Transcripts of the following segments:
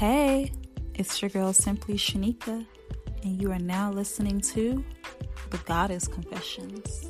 Hey, it's your girl Simply Shanika, and you are now listening to The Goddess Confessions.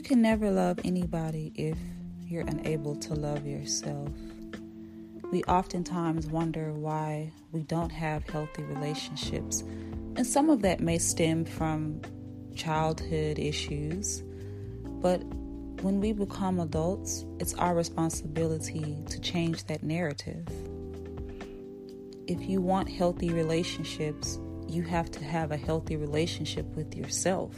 You can never love anybody if you're unable to love yourself. We oftentimes wonder why we don't have healthy relationships, and some of that may stem from childhood issues. But when we become adults, it's our responsibility to change that narrative. If you want healthy relationships, you have to have a healthy relationship with yourself.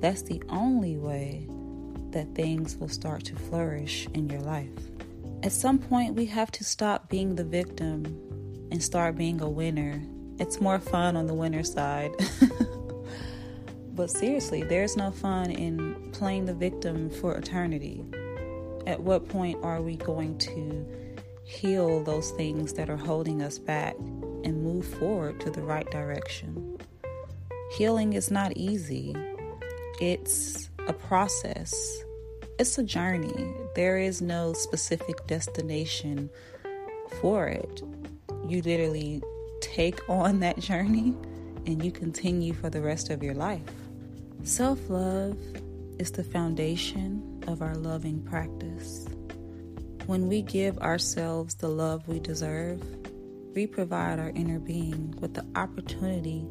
That's the only way that things will start to flourish in your life. At some point, we have to stop being the victim and start being a winner. It's more fun on the winner side. but seriously, there's no fun in playing the victim for eternity. At what point are we going to heal those things that are holding us back and move forward to the right direction? Healing is not easy. It's a process, it's a journey. There is no specific destination for it. You literally take on that journey and you continue for the rest of your life. Self love is the foundation of our loving practice. When we give ourselves the love we deserve, we provide our inner being with the opportunity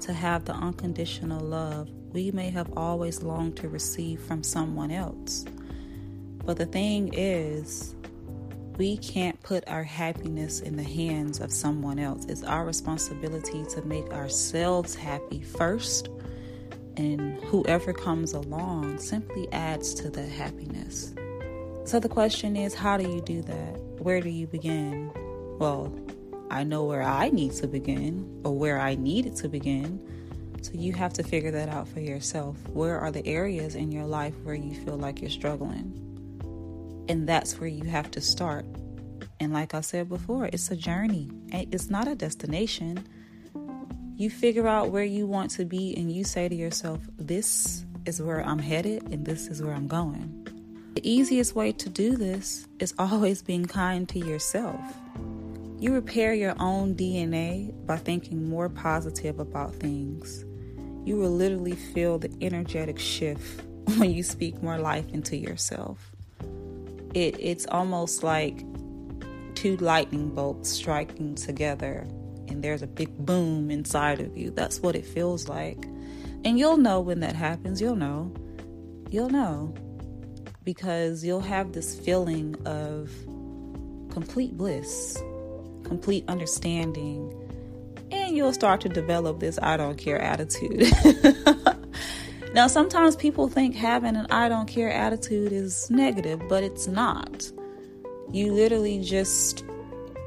to have the unconditional love we may have always longed to receive from someone else. But the thing is, we can't put our happiness in the hands of someone else. It's our responsibility to make ourselves happy first, and whoever comes along simply adds to the happiness. So the question is, how do you do that? Where do you begin? Well, I know where I need to begin, or where I needed to begin so you have to figure that out for yourself. Where are the areas in your life where you feel like you're struggling? And that's where you have to start. And like I said before, it's a journey, it's not a destination. You figure out where you want to be and you say to yourself, This is where I'm headed and this is where I'm going. The easiest way to do this is always being kind to yourself. You repair your own DNA by thinking more positive about things you will literally feel the energetic shift when you speak more life into yourself. It, it's almost like two lightning bolts striking together, and there's a big boom inside of you. That's what it feels like. And you'll know when that happens. You'll know. You'll know. Because you'll have this feeling of complete bliss, complete understanding, and you'll start to develop this I don't care attitude. now, sometimes people think having an I don't care attitude is negative, but it's not. You literally just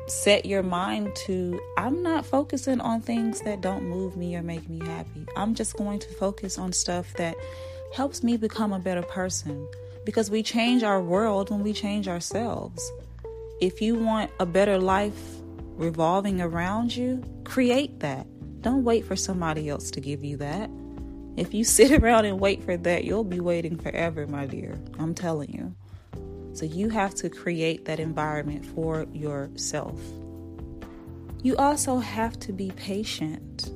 set your mind to I'm not focusing on things that don't move me or make me happy. I'm just going to focus on stuff that helps me become a better person because we change our world when we change ourselves. If you want a better life revolving around you, create that. Don't wait for somebody else to give you that. If you sit around and wait for that, you'll be waiting forever, my dear. I'm telling you. So you have to create that environment for yourself. You also have to be patient.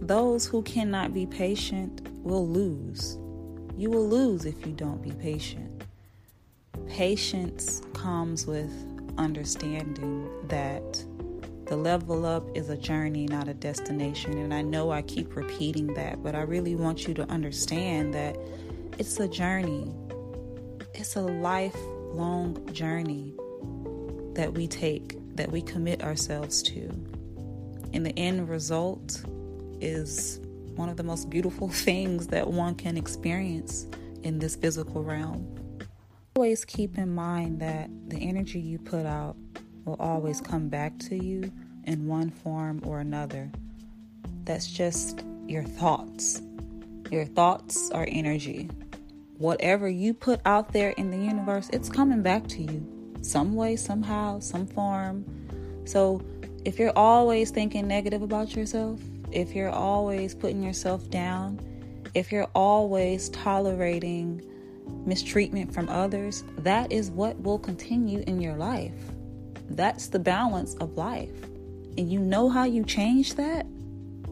Those who cannot be patient will lose. You will lose if you don't be patient. Patience comes with understanding that the level up is a journey, not a destination. And I know I keep repeating that, but I really want you to understand that it's a journey. It's a lifelong journey that we take, that we commit ourselves to. And the end result is one of the most beautiful things that one can experience in this physical realm. Always keep in mind that the energy you put out will always come back to you in one form or another. That's just your thoughts. Your thoughts are energy. Whatever you put out there in the universe, it's coming back to you some way, somehow, some form. So if you're always thinking negative about yourself, if you're always putting yourself down, if you're always tolerating mistreatment from others, that is what will continue in your life. That's the balance of life. And you know how you change that?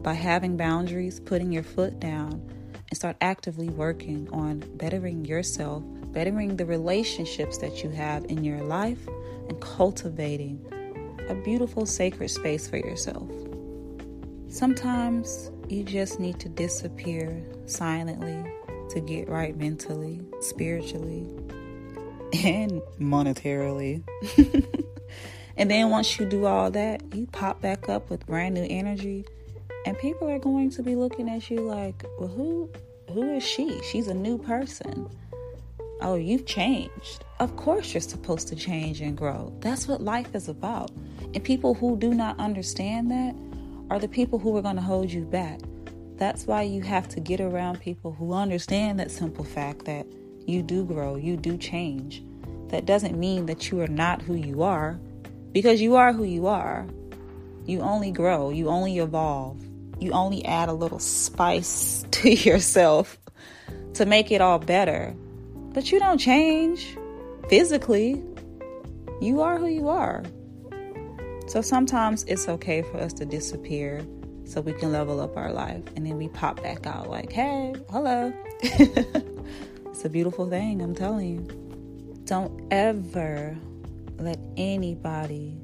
By having boundaries, putting your foot down, and start actively working on bettering yourself, bettering the relationships that you have in your life, and cultivating a beautiful sacred space for yourself. Sometimes you just need to disappear silently to get right mentally, spiritually, and monetarily. and then once you do all that, you pop back up with brand new energy, and people are going to be looking at you like, "Well, who who is she? She's a new person." Oh, you've changed. Of course, you're supposed to change and grow. That's what life is about. And people who do not understand that are the people who are going to hold you back. That's why you have to get around people who understand that simple fact that you do grow, you do change. That doesn't mean that you are not who you are, because you are who you are. You only grow, you only evolve, you only add a little spice to yourself to make it all better. But you don't change physically. You are who you are. So sometimes it's okay for us to disappear so we can level up our life and then we pop back out like, hey, hello. it's a beautiful thing, I'm telling you. Don't ever let anybody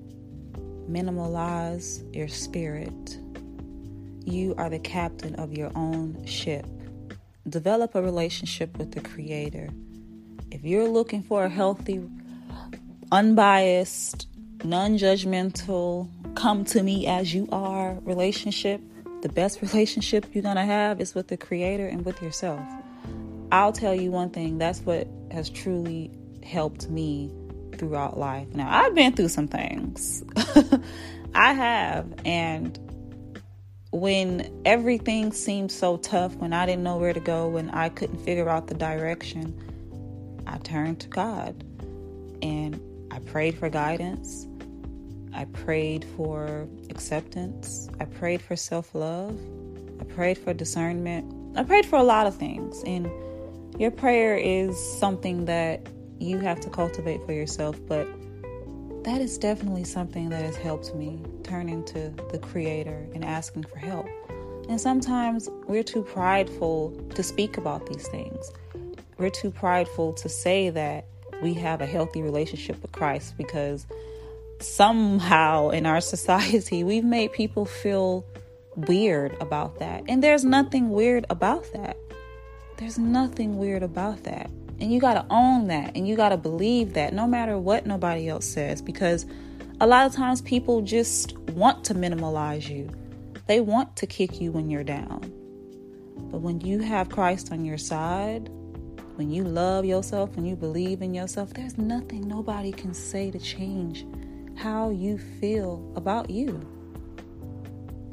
minimalize your spirit. You are the captain of your own ship. Develop a relationship with the Creator. If you're looking for a healthy, unbiased, non judgmental, come to me as you are relationship, the best relationship you're going to have is with the Creator and with yourself. I'll tell you one thing that's what has truly helped me throughout life. Now, I've been through some things. I have. And when everything seemed so tough, when I didn't know where to go, when I couldn't figure out the direction, I turned to God and I prayed for guidance. I prayed for acceptance. I prayed for self love. I prayed for discernment. I prayed for a lot of things. And your prayer is something that you have to cultivate for yourself, but that is definitely something that has helped me turning to the Creator and asking for help. And sometimes we're too prideful to speak about these things. We're too prideful to say that we have a healthy relationship with Christ because somehow in our society, we've made people feel weird about that. And there's nothing weird about that. There's nothing weird about that. And you got to own that and you got to believe that no matter what nobody else says because a lot of times people just want to minimalize you. They want to kick you when you're down. But when you have Christ on your side, when you love yourself, when you believe in yourself, there's nothing nobody can say to change how you feel about you.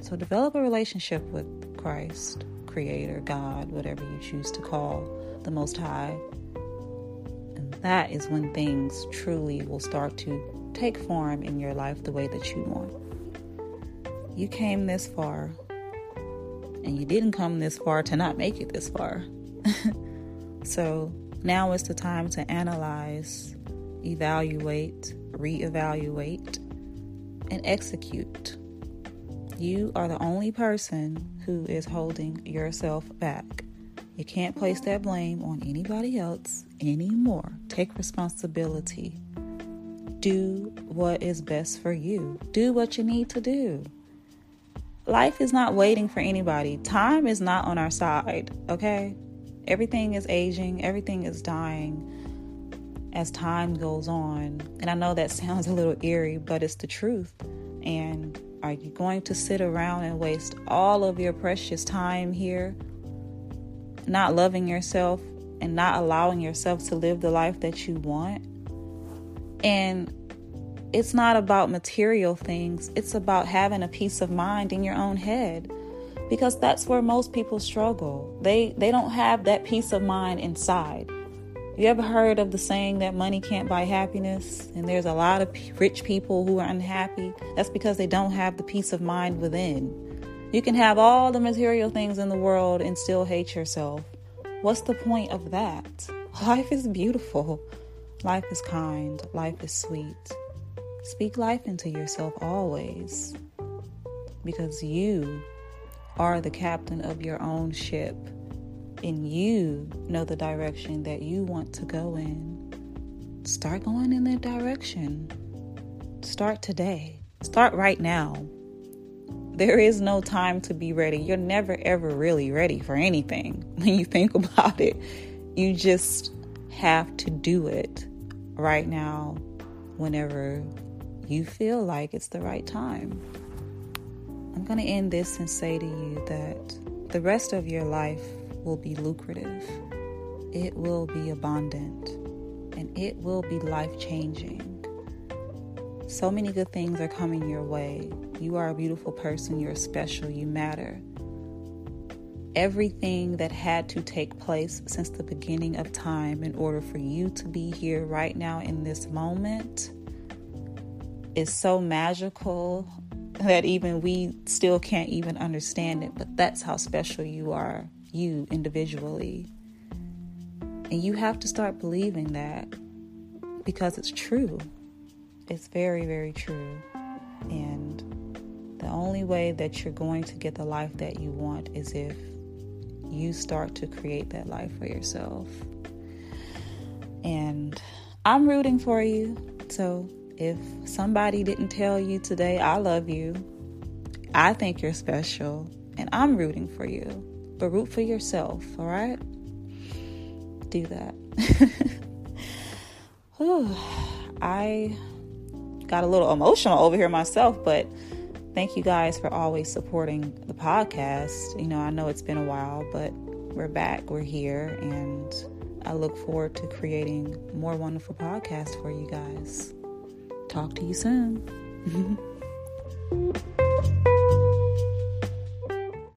So develop a relationship with Christ, Creator, God, whatever you choose to call the Most High. That is when things truly will start to take form in your life the way that you want. You came this far, and you didn't come this far to not make it this far. so now is the time to analyze, evaluate, reevaluate, and execute. You are the only person who is holding yourself back. You can't place that blame on anybody else anymore. Take responsibility. Do what is best for you. Do what you need to do. Life is not waiting for anybody. Time is not on our side, okay? Everything is aging, everything is dying as time goes on. And I know that sounds a little eerie, but it's the truth. And Are you going to sit around and waste all of your precious time here, not loving yourself and not allowing yourself to live the life that you want? And it's not about material things, it's about having a peace of mind in your own head because that's where most people struggle. They they don't have that peace of mind inside. You ever heard of the saying that money can't buy happiness? And there's a lot of rich people who are unhappy. That's because they don't have the peace of mind within. You can have all the material things in the world and still hate yourself. What's the point of that? Life is beautiful. Life is kind. Life is sweet. Speak life into yourself always because you are the captain of your own ship and you know the direction that you want to go in, start going in that direction. Start today. Start right now. There is no time to be ready. You're never ever really ready for anything when you think about it. You just have to do it right now whenever you feel like it's the right time. I'm going to end this and say to you that the rest of your life will be lucrative, it will be abundant, and it will be life changing. So many good things are coming your way. You are a beautiful person, you're special, you matter. Everything that had to take place since the beginning of time in order for you to be here right now in this moment is so magical that even we still can't even understand it. But that's how special you are you individually. And you have to start believing that because it's true. It's very, very true. And the only way that you're going to get the life that you want is if you start to create that life for yourself. And I'm rooting for you. So if somebody didn't tell you today, I love you, I think you're special, and I'm rooting for you but root for yourself, all right? Do that. I got a little emotional over here myself, but thank you guys for always supporting the podcast. You know, I know it's been a while, but we're back, we're here, and I look forward to creating more wonderful podcasts for you guys. Talk to you soon.